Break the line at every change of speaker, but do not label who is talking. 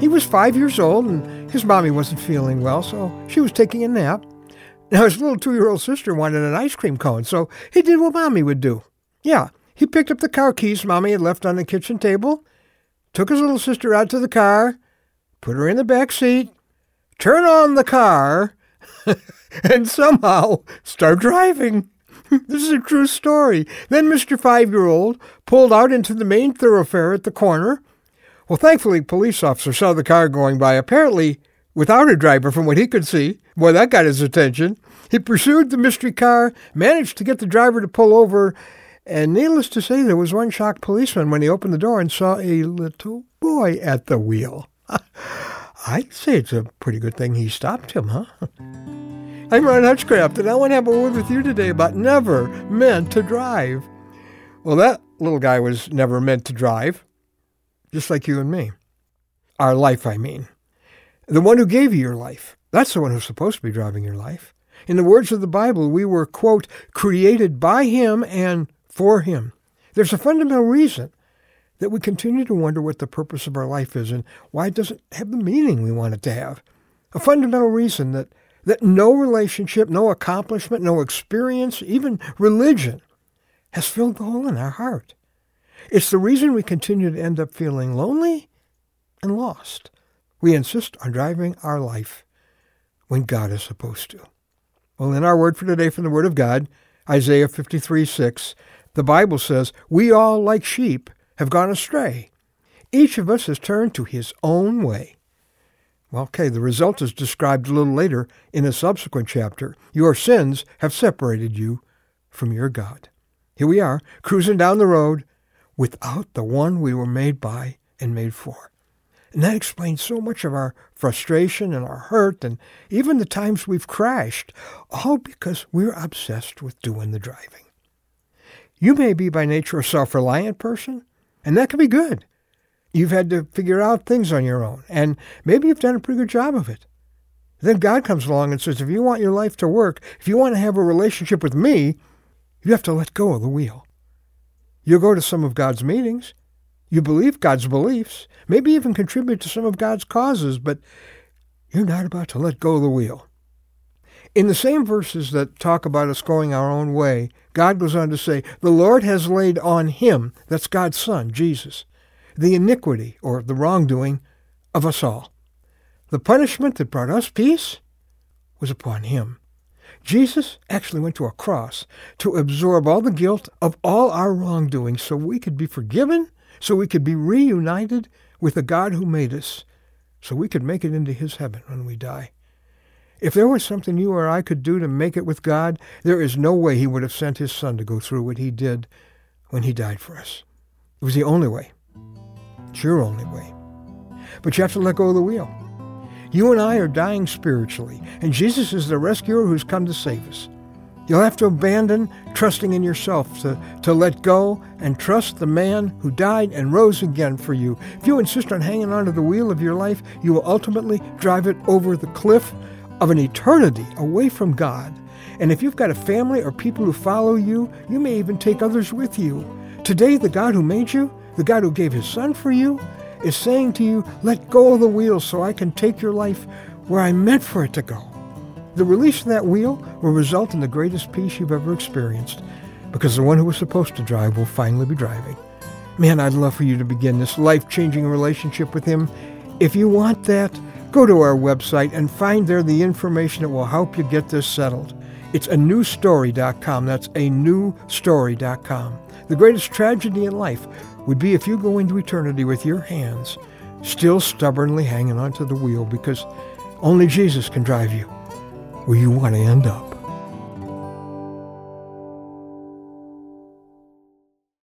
He was five years old and his mommy wasn't feeling well, so she was taking a nap. Now his little two-year-old sister wanted an ice cream cone, so he did what mommy would do. Yeah, he picked up the car keys mommy had left on the kitchen table, took his little sister out to the car, put her in the back seat, turn on the car, and somehow start driving. this is a true story. Then Mr. Five Year Old pulled out into the main thoroughfare at the corner. Well, thankfully, police officer saw the car going by, apparently without a driver from what he could see. Boy, that got his attention. He pursued the mystery car, managed to get the driver to pull over, and needless to say, there was one shocked policeman when he opened the door and saw a little boy at the wheel. I'd say it's a pretty good thing he stopped him, huh? I'm Ron Hutchcraft, and I want to have a word with you today about never meant to drive. Well, that little guy was never meant to drive, just like you and me. Our life, I mean. The one who gave you your life. That's the one who's supposed to be driving your life. In the words of the Bible, we were, quote, created by him and for him. There's a fundamental reason that we continue to wonder what the purpose of our life is and why it doesn't have the meaning we want it to have. A fundamental reason that that no relationship, no accomplishment, no experience, even religion has filled the hole in our heart. It's the reason we continue to end up feeling lonely and lost. We insist on driving our life when God is supposed to. Well, in our word for today from the Word of God, Isaiah 53 6, the Bible says, We all, like sheep, have gone astray. Each of us has turned to his own way. Well, okay, the result is described a little later in a subsequent chapter. Your sins have separated you from your God. Here we are, cruising down the road without the one we were made by and made for. And that explains so much of our frustration and our hurt and even the times we've crashed, all because we're obsessed with doing the driving. You may be by nature a self-reliant person, and that can be good. You've had to figure out things on your own, and maybe you've done a pretty good job of it. Then God comes along and says, if you want your life to work, if you want to have a relationship with me, you have to let go of the wheel. You'll go to some of God's meetings. You believe God's beliefs, maybe even contribute to some of God's causes, but you're not about to let go of the wheel. In the same verses that talk about us going our own way, God goes on to say, The Lord has laid on him, that's God's Son, Jesus, the iniquity or the wrongdoing of us all. The punishment that brought us peace was upon him. Jesus actually went to a cross to absorb all the guilt of all our wrongdoing so we could be forgiven, so we could be reunited with the God who made us, so we could make it into his heaven when we die. If there was something you or I could do to make it with God, there is no way he would have sent his son to go through what he did when he died for us. It was the only way. It's your only way. But you have to let go of the wheel. You and I are dying spiritually, and Jesus is the rescuer who's come to save us. You'll have to abandon trusting in yourself, to, to let go and trust the man who died and rose again for you. If you insist on hanging onto the wheel of your life, you will ultimately drive it over the cliff of an eternity away from God. And if you've got a family or people who follow you, you may even take others with you. Today, the God who made you the God who gave his son for you is saying to you, let go of the wheel so I can take your life where I meant for it to go. The release of that wheel will result in the greatest peace you've ever experienced because the one who was supposed to drive will finally be driving. Man, I'd love for you to begin this life-changing relationship with him. If you want that, go to our website and find there the information that will help you get this settled. It's a newstory.com. That's a newstory.com. The greatest tragedy in life would be if you go into eternity with your hands still stubbornly hanging onto the wheel because only Jesus can drive you where you want to end up.